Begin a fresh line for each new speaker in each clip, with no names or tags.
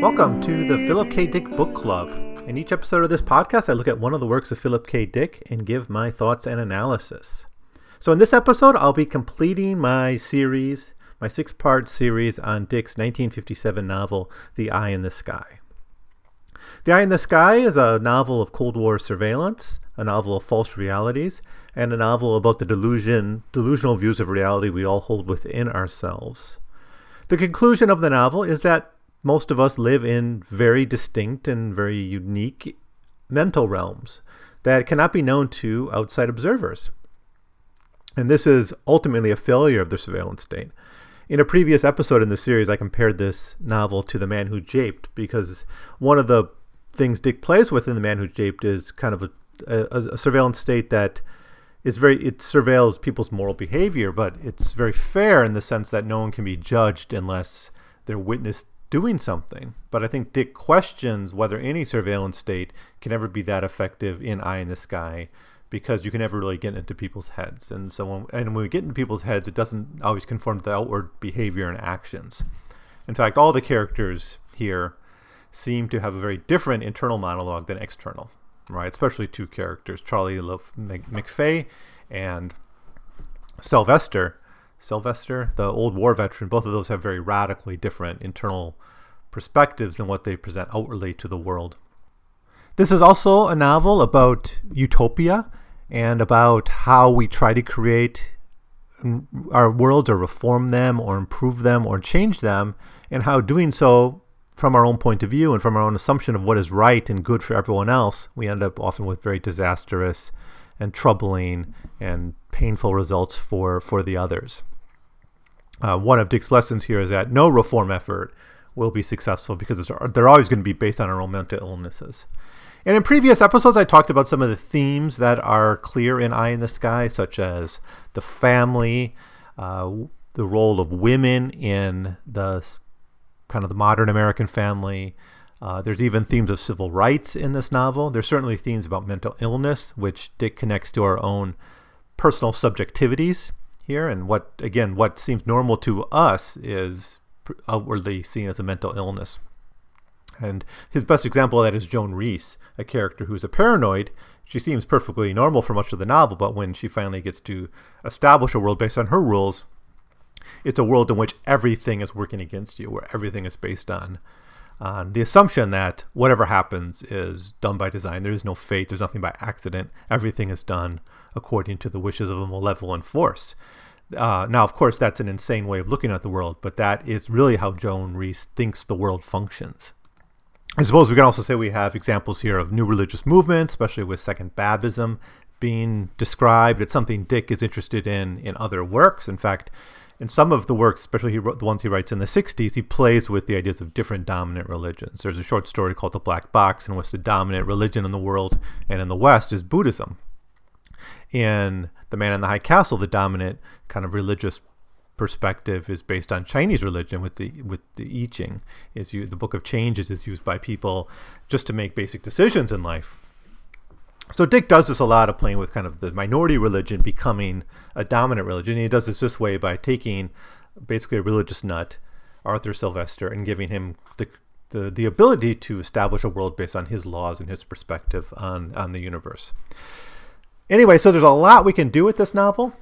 Welcome to the Philip K. Dick Book Club. In each episode of this podcast, I look at one of the works of Philip K. Dick and give my thoughts and analysis. So, in this episode, I'll be completing my series, my six part series on Dick's 1957 novel, The Eye in the Sky. The Eye in the Sky is a novel of Cold War surveillance, a novel of false realities, and a novel about the delusion, delusional views of reality we all hold within ourselves. The conclusion of the novel is that most of us live in very distinct and very unique mental realms that cannot be known to outside observers. And this is ultimately a failure of the surveillance state. In a previous episode in the series, I compared this novel to The Man Who Japed because one of the things Dick plays with in The Man Who Japed is kind of a, a, a surveillance state that is very it surveils people's moral behavior, but it's very fair in the sense that no one can be judged unless they're witnessed doing something. But I think Dick questions whether any surveillance state can ever be that effective in Eye in the Sky because you can never really get into people's heads. And so when, and when we get into people's heads, it doesn't always conform to the outward behavior and actions. In fact, all the characters here seem to have a very different internal monologue than external, right? Especially two characters, Charlie McFay and Sylvester. Sylvester, the old war veteran, both of those have very radically different internal perspectives than what they present outwardly to the world. This is also a novel about utopia and about how we try to create our worlds or reform them or improve them or change them, and how doing so from our own point of view and from our own assumption of what is right and good for everyone else, we end up often with very disastrous and troubling and painful results for, for the others. Uh, one of Dick's lessons here is that no reform effort will be successful because they're always going to be based on our own mental illnesses. And in previous episodes, I talked about some of the themes that are clear in Eye in the Sky, such as the family, uh, the role of women in the kind of the modern American family. Uh, there's even themes of civil rights in this novel. There's certainly themes about mental illness, which Dick connects to our own personal subjectivities here and what again what seems normal to us is outwardly seen as a mental illness. And his best example of that is joan reese a character who's a paranoid. She seems perfectly normal for much of the novel but when she finally gets to establish a world based on her rules it's a world in which everything is working against you where everything is based on on the assumption that whatever happens is done by design. There is no fate. There's nothing by accident. Everything is done according to the wishes of a malevolent force. Uh, now, of course, that's an insane way of looking at the world, but that is really how Joan Reese thinks the world functions. I suppose we can also say we have examples here of new religious movements, especially with Second Babism being described. It's something Dick is interested in in other works. In fact, in some of the works, especially he wrote, the ones he writes in the 60s, he plays with the ideas of different dominant religions. There's a short story called The Black Box, in which the dominant religion in the world and in the West is Buddhism in The Man in the High Castle, the dominant kind of religious perspective is based on Chinese religion with the with the I Ching. Is you the Book of Changes is used by people just to make basic decisions in life. So Dick does this a lot of playing with kind of the minority religion becoming a dominant religion. He does this this way by taking basically a religious nut, Arthur Sylvester, and giving him the the, the ability to establish a world based on his laws and his perspective on, on the universe. Anyway, so there's a lot we can do with this novel,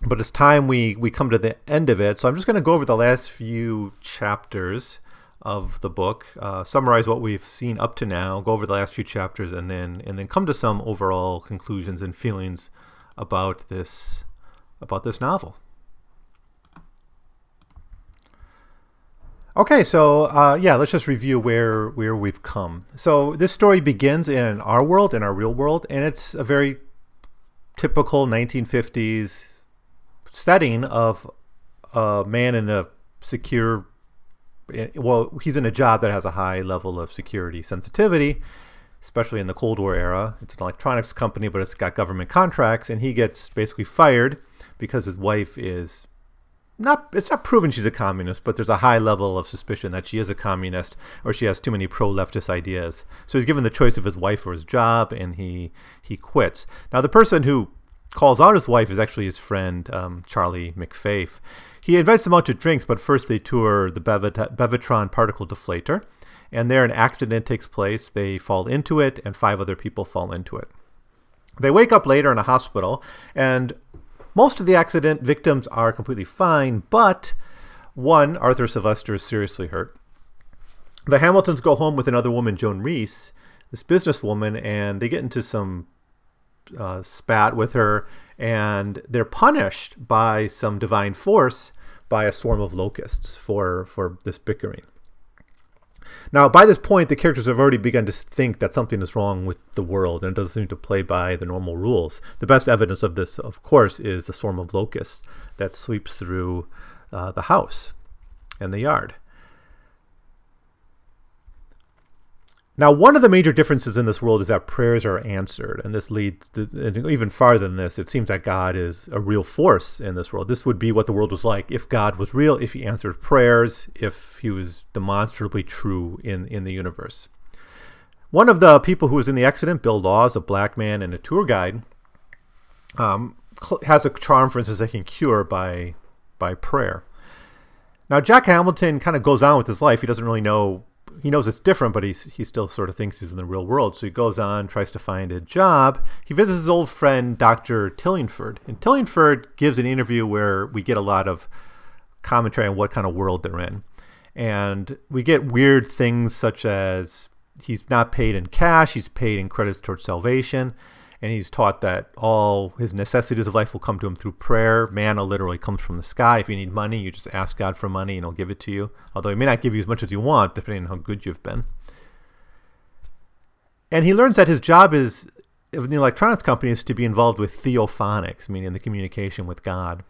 but it's time we, we come to the end of it. So I'm just going to go over the last few chapters of the book, uh, summarize what we've seen up to now, go over the last few chapters, and then and then come to some overall conclusions and feelings about this about this novel. Okay, so uh, yeah, let's just review where where we've come. So this story begins in our world, in our real world, and it's a very typical 1950s setting of a man in a secure well he's in a job that has a high level of security sensitivity especially in the Cold War era. It's an electronics company, but it's got government contracts, and he gets basically fired because his wife is not it's not proven she's a communist, but there's a high level of suspicion that she is a communist or she has too many pro leftist ideas. So he's given the choice of his wife or his job, and he he quits. Now the person who calls out his wife is actually his friend um, Charlie McFay. He invites them out to drinks, but first they tour the Bevit- Bevatron particle deflator, and there an accident takes place. They fall into it, and five other people fall into it. They wake up later in a hospital, and most of the accident victims are completely fine, but one, Arthur Sylvester, is seriously hurt. The Hamiltons go home with another woman, Joan Reese, this businesswoman, and they get into some uh, spat with her, and they're punished by some divine force by a swarm of locusts for for this bickering. Now, by this point, the characters have already begun to think that something is wrong with the world and it doesn't seem to play by the normal rules. The best evidence of this, of course, is the swarm of locusts that sweeps through uh, the house and the yard. Now, one of the major differences in this world is that prayers are answered, and this leads to, even farther than this. It seems that God is a real force in this world. This would be what the world was like if God was real, if He answered prayers, if He was demonstrably true in, in the universe. One of the people who was in the accident, Bill Laws, a black man and a tour guide, um, has a charm, for instance, that can cure by by prayer. Now, Jack Hamilton kind of goes on with his life. He doesn't really know he knows it's different, but he's, he still sort of thinks he's in the real world. So he goes on, tries to find a job. He visits his old friend, Dr. Tillingford. And Tillingford gives an interview where we get a lot of commentary on what kind of world they're in. And we get weird things such as he's not paid in cash, he's paid in credits towards salvation and he's taught that all his necessities of life will come to him through prayer. Manna literally comes from the sky. If you need money, you just ask God for money and he'll give it to you. Although he may not give you as much as you want, depending on how good you've been. And he learns that his job is in the electronics company is to be involved with theophonics, meaning the communication with God.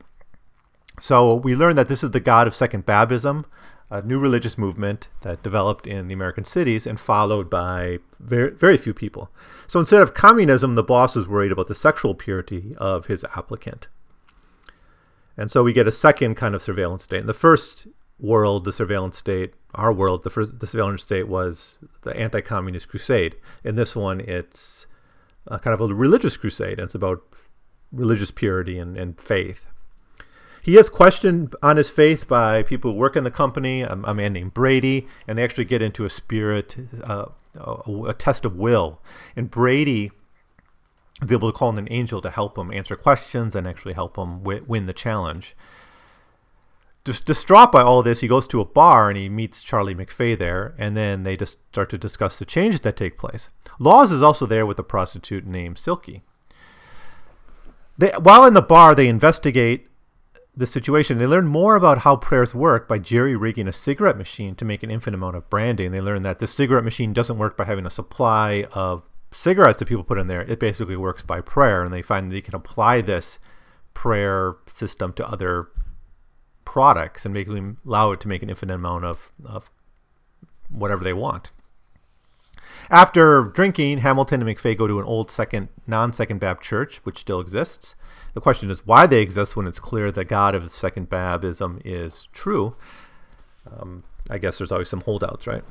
So we learn that this is the God of Second Babism, a new religious movement that developed in the American cities and followed by very, very few people. So instead of communism, the boss is worried about the sexual purity of his applicant. And so we get a second kind of surveillance state. In the first world, the surveillance state, our world, the first the surveillance state was the anti-communist crusade. In this one, it's kind of a religious crusade. And It's about religious purity and, and faith. He is questioned on his faith by people who work in the company, a, a man named Brady, and they actually get into a spirit, uh, a, a, test of will. And Brady is able to call in an angel to help him answer questions and actually help him w- win the challenge. Distraught by all this, he goes to a bar and he meets Charlie McFay there, and then they just start to discuss the changes that take place. Laws is also there with a prostitute named Silky. They, while in the bar, they investigate the situation. They learn more about how prayers work by jerry rigging a cigarette machine to make an infinite amount of brandy. And they learn that the cigarette machine doesn't work by having a supply of cigarettes that people put in there. It basically works by prayer. And they find that they can apply this prayer system to other products and make allow it to make an infinite amount of, of whatever they want. After drinking, Hamilton and McFay go to an old second non-second Baptist church, which still exists. The question is why they exist when it's clear that God of Second Babism is true. Um, I guess there's always some holdouts, right?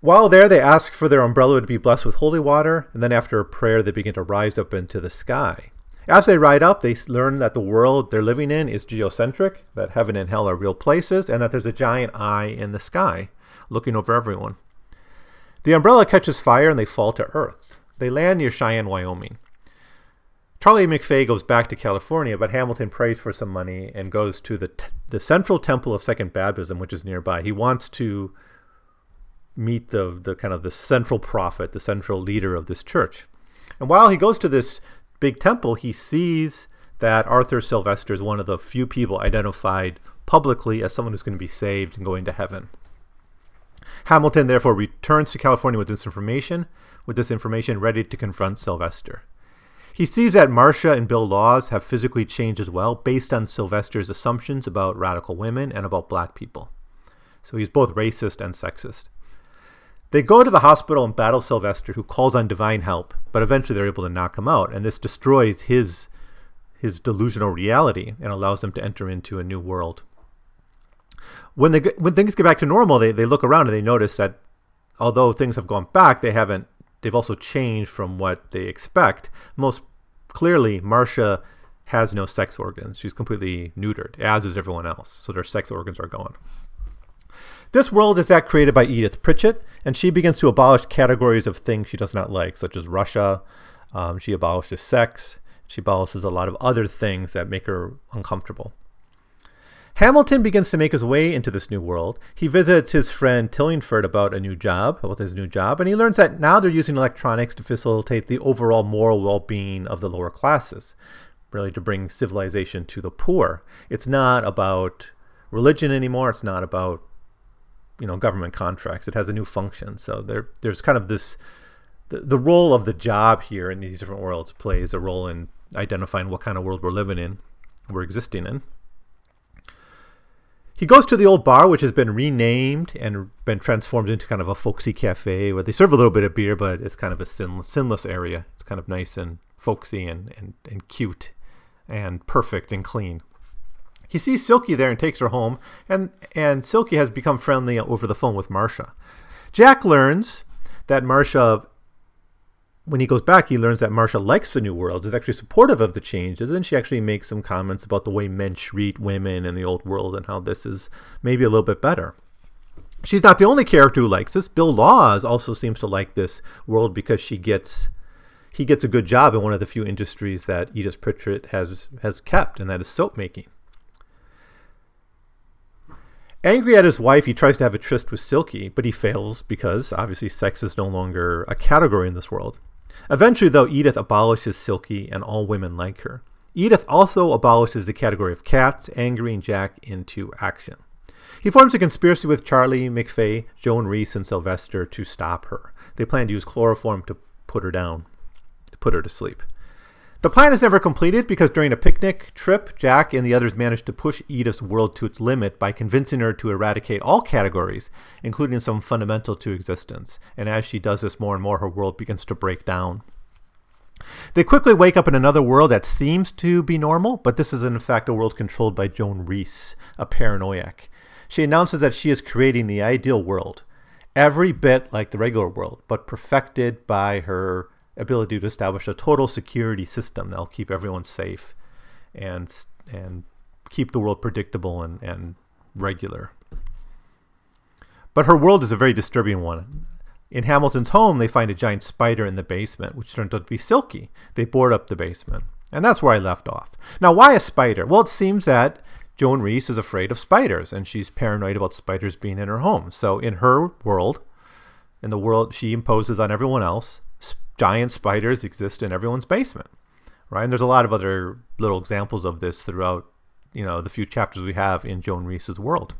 While there, they ask for their umbrella to be blessed with holy water, and then after a prayer, they begin to rise up into the sky. As they ride up, they learn that the world they're living in is geocentric, that heaven and hell are real places, and that there's a giant eye in the sky looking over everyone. The umbrella catches fire and they fall to earth. They land near Cheyenne, Wyoming. Charlie McFay goes back to California, but Hamilton prays for some money and goes to the t- the Central Temple of Second Babism, which is nearby. He wants to meet the the kind of the central prophet, the central leader of this church. And while he goes to this big temple, he sees that Arthur Sylvester is one of the few people identified publicly as someone who's going to be saved and going to heaven. Hamilton therefore returns to California with this information, with this information ready to confront Sylvester. He sees that Marcia and Bill Laws have physically changed as well, based on Sylvester's assumptions about radical women and about black people. So he's both racist and sexist. They go to the hospital and battle Sylvester, who calls on divine help, but eventually they're able to knock him out, and this destroys his his delusional reality and allows them to enter into a new world. When they when things get back to normal, they, they look around and they notice that although things have gone back, they haven't they've also changed from what they expect. Most clearly, Marcia has no sex organs. She's completely neutered, as is everyone else. So their sex organs are gone. This world is that created by Edith Pritchett, and she begins to abolish categories of things she does not like, such as Russia. Um, she abolishes sex. She abolishes a lot of other things that make her uncomfortable. Hamilton begins to make his way into this new world. He visits his friend Tillingford about a new job, about his new job, and he learns that now they're using electronics to facilitate the overall moral well being of the lower classes, really to bring civilization to the poor. It's not about religion anymore, it's not about you know government contracts. It has a new function. So there there's kind of this the, the role of the job here in these different worlds plays a role in identifying what kind of world we're living in, we're existing in. He goes to the old bar, which has been renamed and been transformed into kind of a folksy cafe where they serve a little bit of beer, but it's kind of a sin, sinless area. It's kind of nice and folksy and, and, and cute and perfect and clean. He sees Silky there and takes her home, and, and Silky has become friendly over the phone with Marcia. Jack learns that Marcia when he goes back, he learns that Marcia likes the New World, is actually supportive of the change, and then she actually makes some comments about the way men treat women in the old world and how this is maybe a little bit better. She's not the only character who likes this. Bill Laws also seems to like this world because she gets he gets a good job in one of the few industries that Edith Pritchett has has kept, and that is soap making. Angry at his wife, he tries to have a tryst with Silky, but he fails because obviously sex is no longer a category in this world. Eventually, though, Edith abolishes Silky and all women like her. Edith also abolishes the category of cats, angering Jack into action. He forms a conspiracy with Charlie McFay, Joan Reese, and Sylvester to stop her. They plan to use chloroform to put her down, to put her to sleep. The plan is never completed because during a picnic trip, Jack and the others manage to push Edith's world to its limit by convincing her to eradicate all categories, including some fundamental to existence. And as she does this more and more, her world begins to break down. They quickly wake up in another world that seems to be normal, but this is in fact a world controlled by Joan Reese, a paranoiac. She announces that she is creating the ideal world, every bit like the regular world, but perfected by her ability to establish a total security system that'll keep everyone safe and and keep the world predictable and, and regular. But her world is a very disturbing one. In Hamilton's home, they find a giant spider in the basement, which turns out to be Silky. They board up the basement. And that's where I left off. Now, why a spider? Well, it seems that Joan Reese is afraid of spiders, and she's paranoid about spiders being in her home. So, in her world, in the world she imposes on everyone else, giant spiders exist in everyone's basement, right? And there's a lot of other little examples of this throughout, you know, the few chapters we have in Joan Reese's world.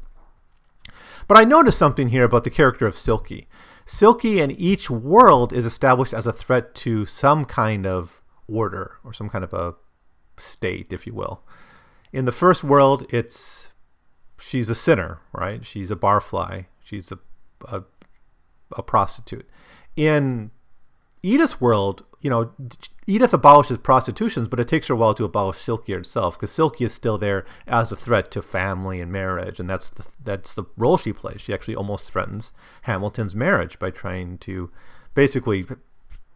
But I noticed something here about the character of Silky. Silky in each world is established as a threat to some kind of order or some kind of a state, if you will. In the first world, it's she's a sinner, right? She's a barfly. She's a, a, a prostitute. In Edith's world, you know, Edith abolishes prostitutions, but it takes her a while to abolish Silky herself because Silky is still there as a threat to family and marriage, and that's the, that's the role she plays. She actually almost threatens Hamilton's marriage by trying to, basically,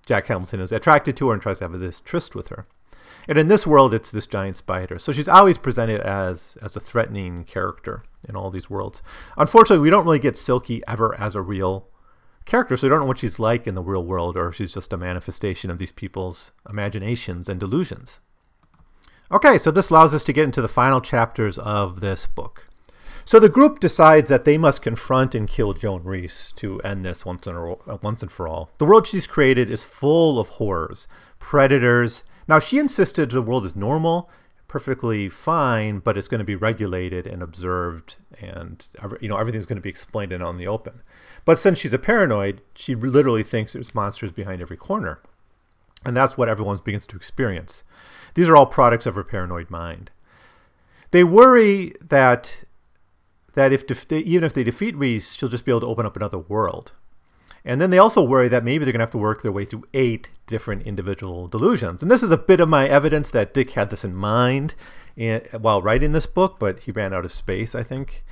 Jack Hamilton is attracted to her and tries to have this tryst with her. And in this world, it's this giant spider. So she's always presented as as a threatening character in all these worlds. Unfortunately, we don't really get Silky ever as a real character, so we don't know what she's like in the real world, or she's just a manifestation of these people's imaginations and delusions. Okay, so this allows us to get into the final chapters of this book. So the group decides that they must confront and kill Joan Reese to end this once and, uh, once and for all. The world she's created is full of horrors, predators. Now, she insisted the world is normal, perfectly fine, but it's going to be regulated and observed, and you know everything's going to be explained and on the open. But since she's a paranoid, she literally thinks there's monsters behind every corner. And that's what everyone begins to experience. These are all products of her paranoid mind. They worry that that if def- even if they defeat Reese, she'll just be able to open up another world. And then they also worry that maybe they're going to have to work their way through eight different individual delusions. And this is a bit of my evidence that Dick had this in mind in, while writing this book, but he ran out of space, I think.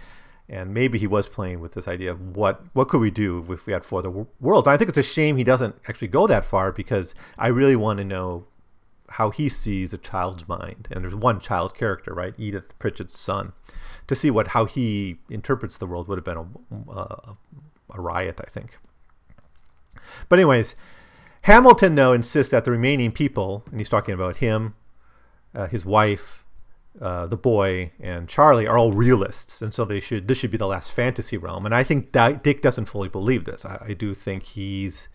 And maybe he was playing with this idea of what what could we do if we had four other worlds. I think it's a shame he doesn't actually go that far because I really want to know how he sees a child's mind. And there's one child character, right, Edith Pritchett's son, to see what how he interprets the world would have been a, a, a riot, I think. But anyways, Hamilton though insists that the remaining people, and he's talking about him, uh, his wife, uh, the boy, and Charlie, are all realists, and so they should this should be the last fantasy realm. And I think Dick doesn't fully believe this. I, I do think he's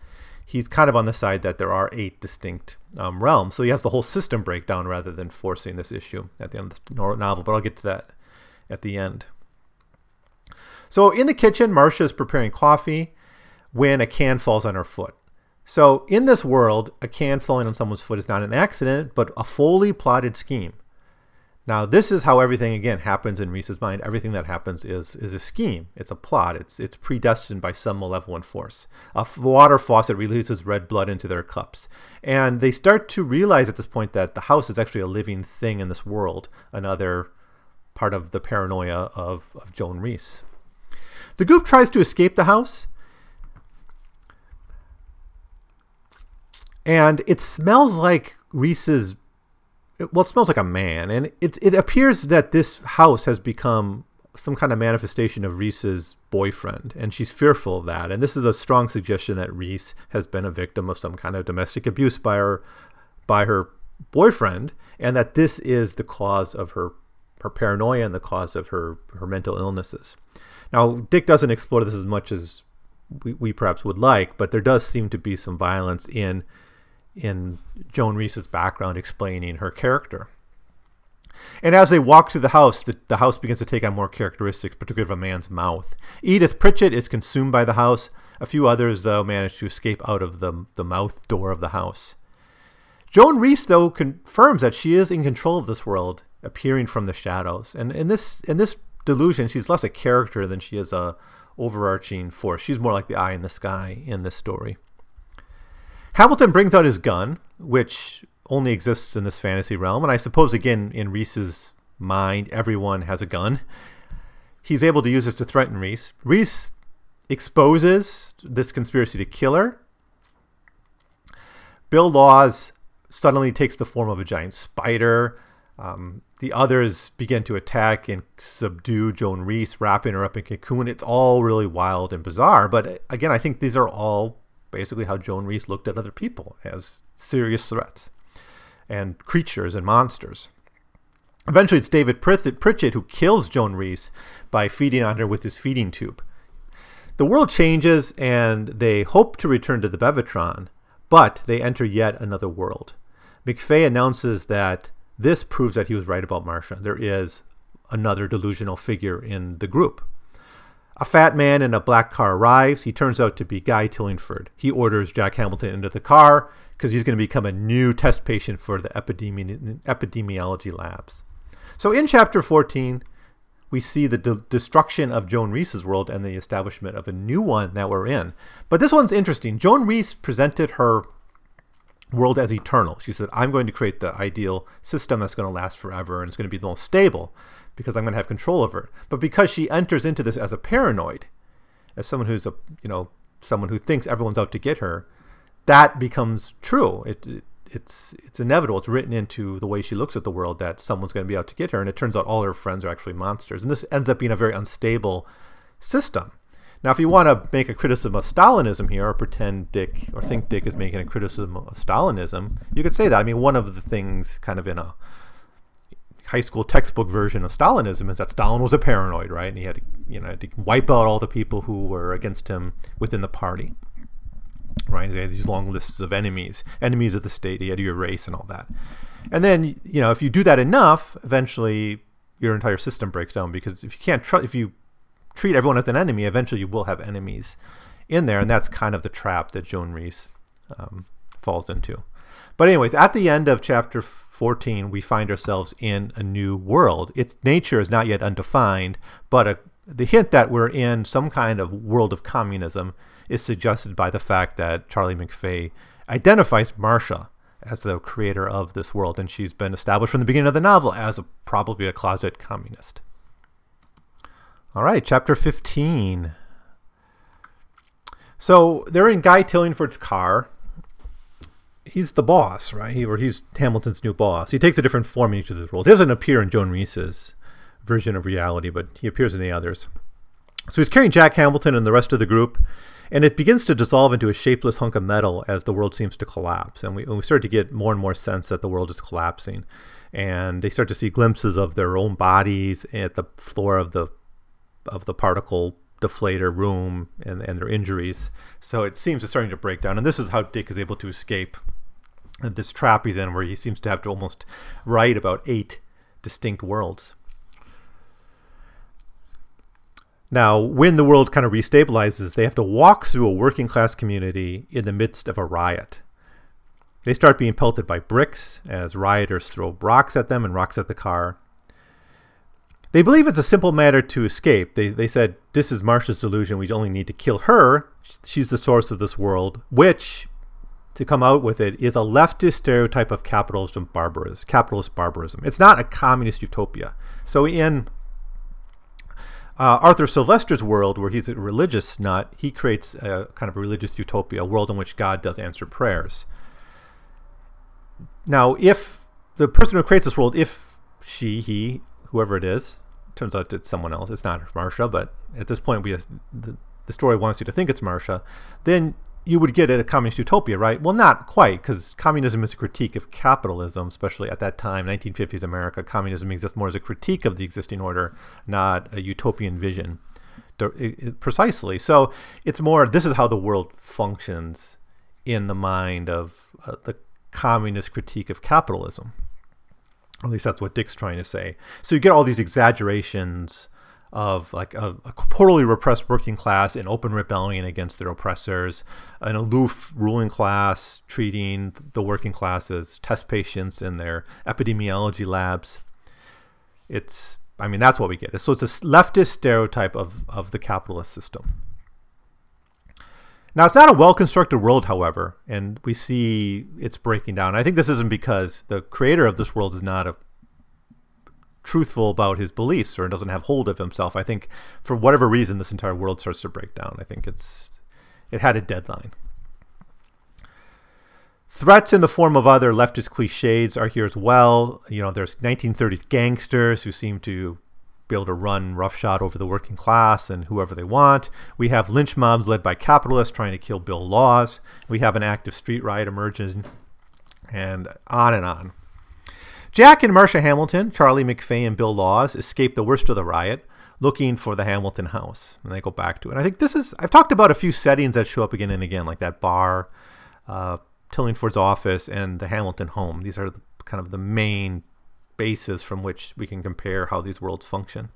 he's kind of on the side that there are eight distinct um, realms. So he has the whole system breakdown rather than forcing this issue at the end of the novel. But I'll get to that at the end. So in the kitchen, Marcia is preparing coffee when a can falls on her foot. So, in this world, a can falling on someone's foot is not an accident, but a fully plotted scheme. Now, this is how everything again happens in Reese's mind. Everything that happens is is a scheme. It's a plot. It's it's predestined by some malevolent force. A water faucet releases red blood into their cups, and they start to realize at this point that the house is actually a living thing in this world. Another part of the paranoia of, of Joan Reese. The group tries to escape the house, and it smells like Reese's. Well, it smells like a man, and it it appears that this house has become some kind of manifestation of Reese's boyfriend, and she's fearful of that. And this is a strong suggestion that Reese has been a victim of some kind of domestic abuse by her by her boyfriend, and that this is the cause of her her paranoia and the cause of her her mental illnesses. Now, Dick doesn't explore this as much as we, we perhaps would like, but there does seem to be some violence in in Joan Reese's background explaining her character. And as they walk through the house, the, the house begins to take on more characteristics, particularly of a man's mouth. Edith Pritchett is consumed by the house. A few others, though, manage to escape out of the, the mouth door of the house. Joan Reese, though, confirms that she is in control of this world, appearing from the shadows. And in this in this delusion, she's less a character than she is a overarching force. She's more like the eye in the sky in this story. Hamilton brings out his gun, which only exists in this fantasy realm, and I suppose again in Reese's mind, everyone has a gun. He's able to use this to threaten Reese. Reese exposes this conspiracy to kill her. Bill Laws suddenly takes the form of a giant spider. Um, the others begin to attack and subdue Joan Reese, wrapping her up in cocoon. It's all really wild and bizarre. But again, I think these are all basically how Joan Reese looked at other people as serious threats and creatures and monsters. Eventually, it's David Pritchett who kills Joan Reese by feeding on her with his feeding tube. The world changes and they hope to return to the Bevatron, but they enter yet another world. McFay announces that this proves that he was right about Marcia. There is another delusional figure in the group. A fat man in a black car arrives. He turns out to be Guy Tillingford. He orders Jack Hamilton into the car because he's going to become a new test patient for the epidemi- epidemiology labs. So in chapter 14, we see the de- destruction of Joan Reese's world and the establishment of a new one that we're in. But this one's interesting. Joan Reese presented her world as eternal. She said, I'm going to create the ideal system that's going to last forever and it's going to be the most stable because I'm going to have control over it. But because she enters into this as a paranoid, as someone who's a you know someone who thinks everyone's out to get her, that becomes true. It, it it's it's inevitable. It's written into the way she looks at the world that someone's going to be out to get her, and it turns out all her friends are actually monsters, and this ends up being a very unstable system. Now, if you want to make a criticism of Stalinism here, or pretend Dick or think Dick is making a criticism of Stalinism, you could say that. I mean, one of the things, kind of in a high school textbook version of Stalinism is that Stalin was a paranoid, right? And he had to, you know, had to wipe out all the people who were against him within the party, right? He had these long lists of enemies, enemies of the state. He had to erase and all that. And then, you know, if you do that enough, eventually your entire system breaks down because if you can't trust, if you treat everyone as an enemy, eventually you will have enemies in there, and that's kind of the trap that Joan Reese um, falls into. But anyways, at the end of chapter 14, we find ourselves in a new world. Its nature is not yet undefined, but a the hint that we're in some kind of world of communism is suggested by the fact that Charlie McFay identifies Marcia as the creator of this world, and she's been established from the beginning of the novel as a, probably a closet communist. All right, chapter 15. So they're in Guy Tillingford's car. He's the boss, right? He, or he's Hamilton's new boss. He takes a different form in each of these roles. He doesn't appear in Joan Reese's version of reality, but he appears in the others. So he's carrying Jack Hamilton and the rest of the group, and it begins to dissolve into a shapeless hunk of metal as the world seems to collapse. And we, and we start to get more and more sense that the world is collapsing. And they start to see glimpses of their own bodies at the floor of the of the particle deflator room and, and their injuries. So it seems it's starting to break down. And this is how Dick is able to escape this trap he's in, where he seems to have to almost write about eight distinct worlds. Now, when the world kind of restabilizes, they have to walk through a working class community in the midst of a riot. They start being pelted by bricks as rioters throw rocks at them and rocks at the car. They believe it's a simple matter to escape. They, they said, This is Marcia's delusion. We only need to kill her. She's the source of this world, which, to come out with it, is a leftist stereotype of capitalism barbarism, capitalist barbarism. It's not a communist utopia. So, in uh, Arthur Sylvester's world, where he's a religious nut, he creates a kind of a religious utopia, a world in which God does answer prayers. Now, if the person who creates this world, if she, he, whoever it is, turns out it's someone else, it's not Marcia, but at this point, we the, the story wants you to think it's Marcia, then you would get at a communist utopia, right? Well, not quite, because communism is a critique of capitalism, especially at that time, 1950s America. Communism exists more as a critique of the existing order, not a utopian vision. Precisely. So it's more, this is how the world functions in the mind of uh, the communist critique of capitalism. At least that's what Dick's trying to say. So you get all these exaggerations of like a, a, totally repressed working class in open rebellion against their oppressors, an aloof ruling class treating the working class as test patients in their epidemiology labs. It's, I mean, that's what we get. So it's a leftist stereotype of, of the capitalist system. Now, it's not a well constructed world, however, and we see it's breaking down. I think this isn't because the creator of this world is not a truthful about his beliefs or doesn't have hold of himself. I think for whatever reason this entire world starts to break down. I think it's it had a deadline. Threats in the form of other leftist cliches are here as well. You know, there's 1930s gangsters who seem to be able to run roughshod over the working class and whoever they want. We have lynch mobs led by capitalists trying to kill Bill Laws. We have an active street riot emerging, and on and on. Jack and Marcia Hamilton, Charlie McFay, and Bill Laws escape the worst of the riot, looking for the Hamilton house. And they go back to it. And I think this is, I've talked about a few settings that show up again and again, like that bar, uh, Tillingford's office, and the Hamilton home. These are the, kind of the main bases from which we can compare how these worlds function.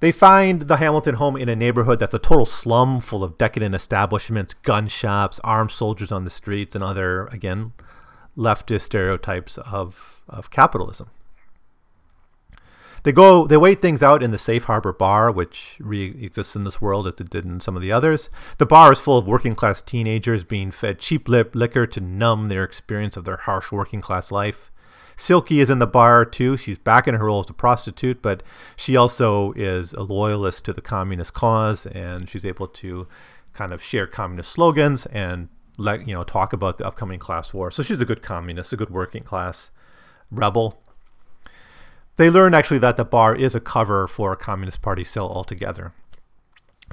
They find the Hamilton home in a neighborhood that's a total slum full of decadent establishments, gun shops, armed soldiers on the streets, and other, again, leftist stereotypes of, of capitalism. They go, they wait things out in the Safe Harbor Bar, which re- exists in this world as it did in some of the others. The bar is full of working class teenagers being fed cheap lip liquor to numb their experience of their harsh working class life. Silky is in the bar too. She's back in her role as a prostitute, but she also is a loyalist to the communist cause, and she's able to kind of share communist slogans and let you know talk about the upcoming class war. So she's a good communist, a good working class rebel. They learn actually that the bar is a cover for a Communist Party cell altogether.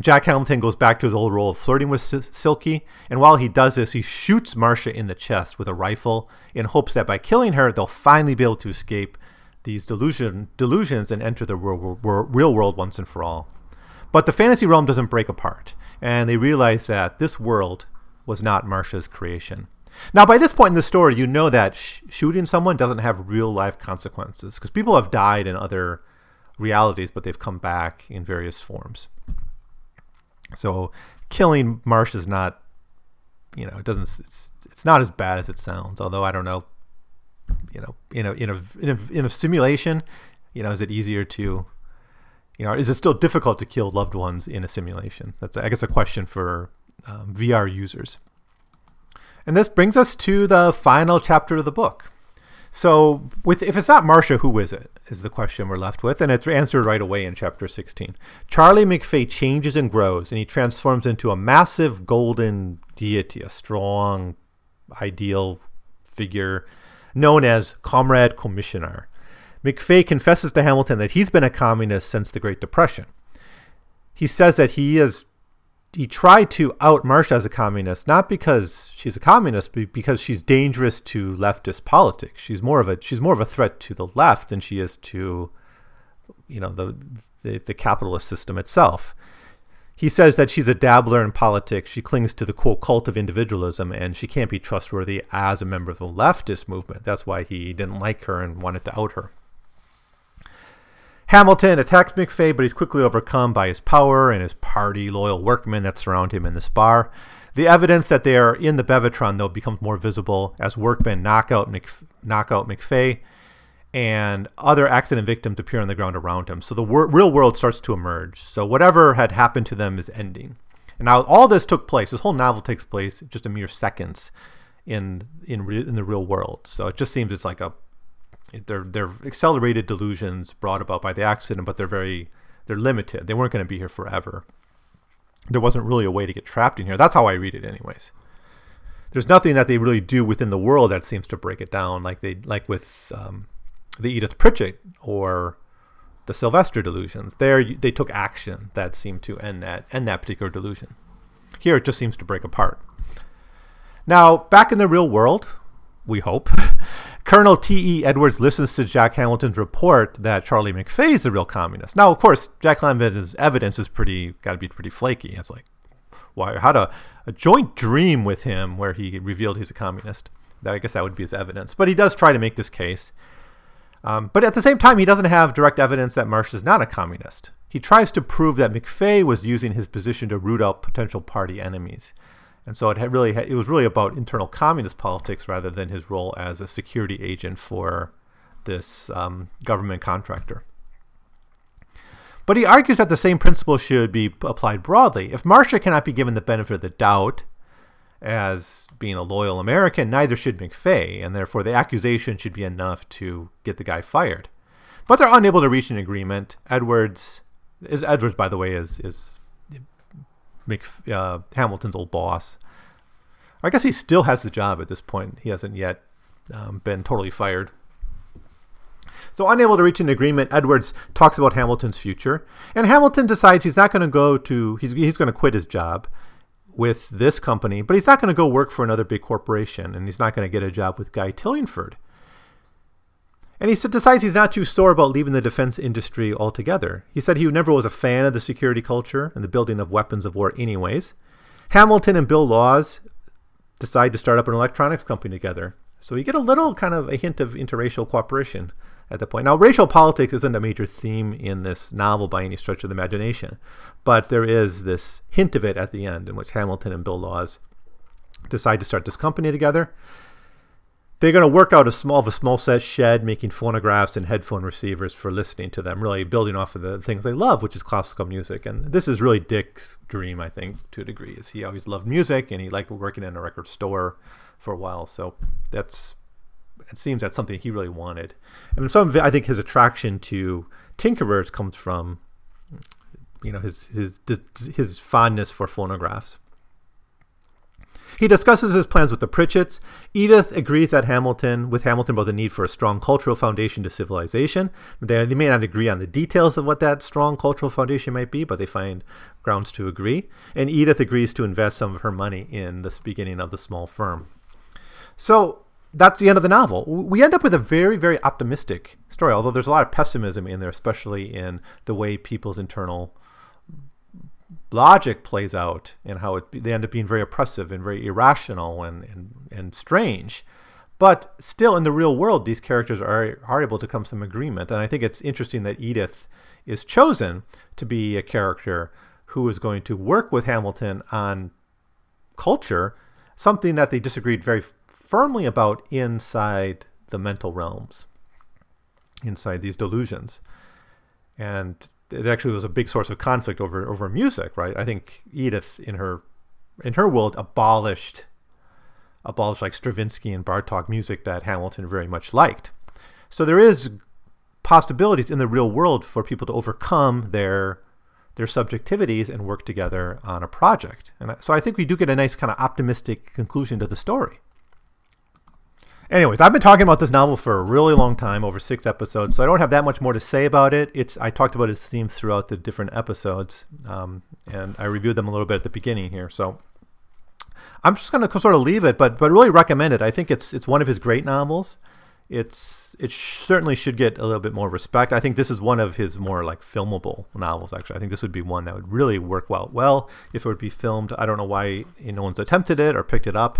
Jack Hamilton goes back to his old role of flirting with Silky, and while he does this, he shoots Marcia in the chest with a rifle in hopes that by killing her, they'll finally be able to escape these delusion, delusions and enter the real, real world once and for all. But the fantasy realm doesn't break apart, and they realize that this world was not Marcia's creation. Now, by this point in the story, you know that sh- shooting someone doesn't have real life consequences because people have died in other realities, but they've come back in various forms. So, killing Marsh is not, you know, it doesn't. It's it's not as bad as it sounds. Although I don't know, you know, in a in a in a, in a simulation, you know, is it easier to you know, is it still difficult to kill loved ones in a simulation? That's, I guess, a question for um, VR users. And this brings us to the final chapter of the book. So, with if it's not Marcia, who is it? Is the question we're left with, and it's answered right away in chapter 16. Charlie McFay changes and grows, and he transforms into a massive golden deity, a strong, ideal figure known as Comrade Commissioner. McFay confesses to Hamilton that he's been a communist since the Great Depression. He says that he is he tried to out Marcia as a communist, not because she's a communist, but because she's dangerous to leftist politics. She's more of a she's more of a threat to the left than she is to, you know, the the, the capitalist system itself. He says that she's a dabbler in politics. She clings to the quote cult of individualism, and she can't be trustworthy as a member of the leftist movement. That's why he didn't like her and wanted to out her. Hamilton attacks McFay, but he's quickly overcome by his power and his party loyal workmen that surround him in this bar. The evidence that they are in the Bevatron, though, becomes more visible as workmen knock out, knock out McFay and other accident victims appear on the ground around him. So the wor- real world starts to emerge. So whatever had happened to them is ending. And now all this took place. This whole novel takes place just a mere seconds in in re- in the real world. So it just seems it's like a they're they're accelerated delusions brought about by the accident, but they're very they're limited. They weren't going to be here forever. There wasn't really a way to get trapped in here. That's how I read it, anyways. There's nothing that they really do within the world that seems to break it down, like they like with um, the Edith Pritchett or the Sylvester delusions. There, they took action that seemed to end that end that particular delusion. Here, it just seems to break apart. Now, back in the real world, we hope, Colonel T.E. Edwards listens to Jack Hamilton's report that Charlie McFay is the real communist. Now, of course, Jack Hamilton's evidence is pretty, got to be pretty flaky. It's like, why, had a, a joint dream with him where he revealed he's a communist. I guess that would be his evidence. But he does try to make this case. Um, but at the same time, he doesn't have direct evidence that Marsh is not a communist. He tries to prove that McFay was using his position to root out potential party enemies. And so it had really it was really about internal communist politics rather than his role as a security agent for this um, government contractor. But he argues that the same principle should be applied broadly. If Marcia cannot be given the benefit of the doubt as being a loyal American, neither should McFay, and therefore the accusation should be enough to get the guy fired. But they're unable to reach an agreement. Edwards is Edwards, by the way, is is Mc, uh, Hamilton's old boss. I guess he still has the job at this point. He hasn't yet um, been totally fired. So, unable to reach an agreement, Edwards talks about Hamilton's future, and Hamilton decides he's not going to go to he's he's going to quit his job with this company, but he's not going to go work for another big corporation, and he's not going to get a job with Guy Tillingford. And he decides he's not too sore about leaving the defense industry altogether. He said he never was a fan of the security culture and the building of weapons of war, anyways. Hamilton and Bill Laws decide to start up an electronics company together. So you get a little kind of a hint of interracial cooperation at that point. Now, racial politics isn't a major theme in this novel by any stretch of the imagination, but there is this hint of it at the end in which Hamilton and Bill Laws decide to start this company together they're going to work out a small of a small set shed making phonographs and headphone receivers for listening to them really building off of the things they love which is classical music. And this is really dick's dream i think to a degree is he always loved music and he liked working in a record store for a while. So that's it seems that's something he really wanted. And some of it, i think his attraction to tinkerers comes from you know his his his fondness for phonographs he discusses his plans with the Pritchetts. Edith agrees that Hamilton, with Hamilton, about the need for a strong cultural foundation to civilization. They, they may not agree on the details of what that strong cultural foundation might be, but they find grounds to agree. And Edith agrees to invest some of her money in this beginning of the small firm. So that's the end of the novel. We end up with a very, very optimistic story, although there's a lot of pessimism in there, especially in the way people's internal logic plays out and how it, they end up being very oppressive and very irrational and, and, and strange. But still, in the real world, these characters are, are able to come to some agreement. And I think it's interesting that Edith is chosen to be a character who is going to work with Hamilton on culture, something that they disagreed very firmly about inside the mental realms, inside these delusions. And it actually was a big source of conflict over over music, right? I think Edith in her in her world abolished abolished like Stravinsky and Bartok music that Hamilton very much liked. So there is possibilities in the real world for people to overcome their their subjectivities and work together on a project. And so I think we do get a nice kind of optimistic conclusion to the story. Anyways, I've been talking about this novel for a really long time, over six episodes, so I don't have that much more to say about it. It's I talked about its themes throughout the different episodes, um, and I reviewed them a little bit at the beginning here. So I'm just going to sort of leave it, but but really recommend it. I think it's it's one of his great novels. It's it certainly should get a little bit more respect. I think this is one of his more like filmable novels. Actually, I think this would be one that would really work well well if it would be filmed. I don't know why no one's attempted it or picked it up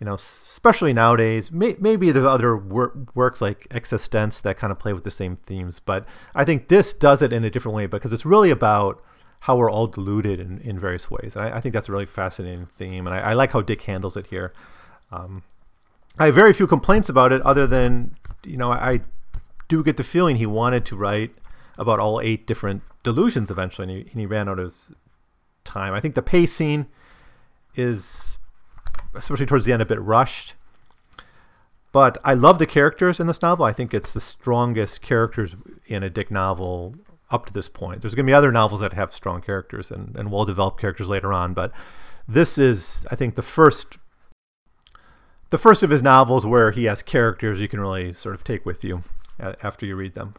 you know, especially nowadays. May, maybe there's other wor- works like Existence that kind of play with the same themes, but I think this does it in a different way because it's really about how we're all deluded in, in various ways. I, I think that's a really fascinating theme, and I, I like how Dick handles it here. Um, I have very few complaints about it, other than you know I, I do get the feeling he wanted to write about all eight different delusions eventually, and he, and he ran out of time. I think the pacing is especially towards the end, a bit rushed. But I love the characters in this novel. I think it's the strongest characters in a Dick novel up to this point. There's going to be other novels that have strong characters and, and well developed characters later on, but this is, I think, the first the first of his novels where he has characters you can really sort of take with you after you read them.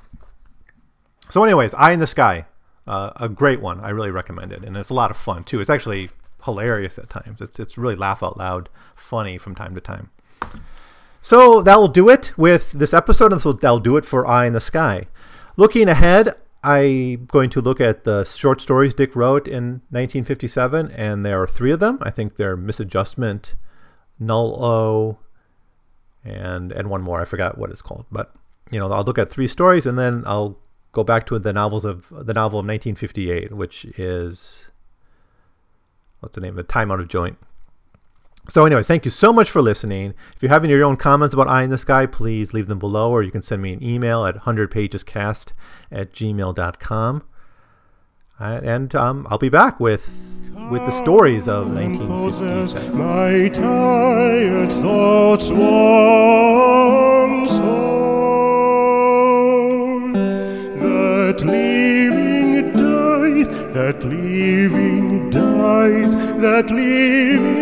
So, anyways, Eye in the Sky, uh, a great one. I really recommend it, and it's a lot of fun too. It's actually hilarious at times. It's it's really laugh out loud funny from time to time. So that will do it with this episode, and so that'll do it for Eye in the Sky. Looking ahead, I'm going to look at the short stories Dick wrote in 1957, and there are three of them. I think they're Misadjustment, Null O, and and one more. I forgot what it's called, but you know I'll look at three stories, and then I'll go back to the novels of the novel of 1958, which is what's the name of it? Time Out of Joint. So, anyways, thank you so much for listening. If you have any of your own comments about Eye in the Sky, please leave them below, or you can send me an email at 100pagescast at gmail.com. Uh, and um, I'll be back with with the stories of 1957.
My tired thoughts that living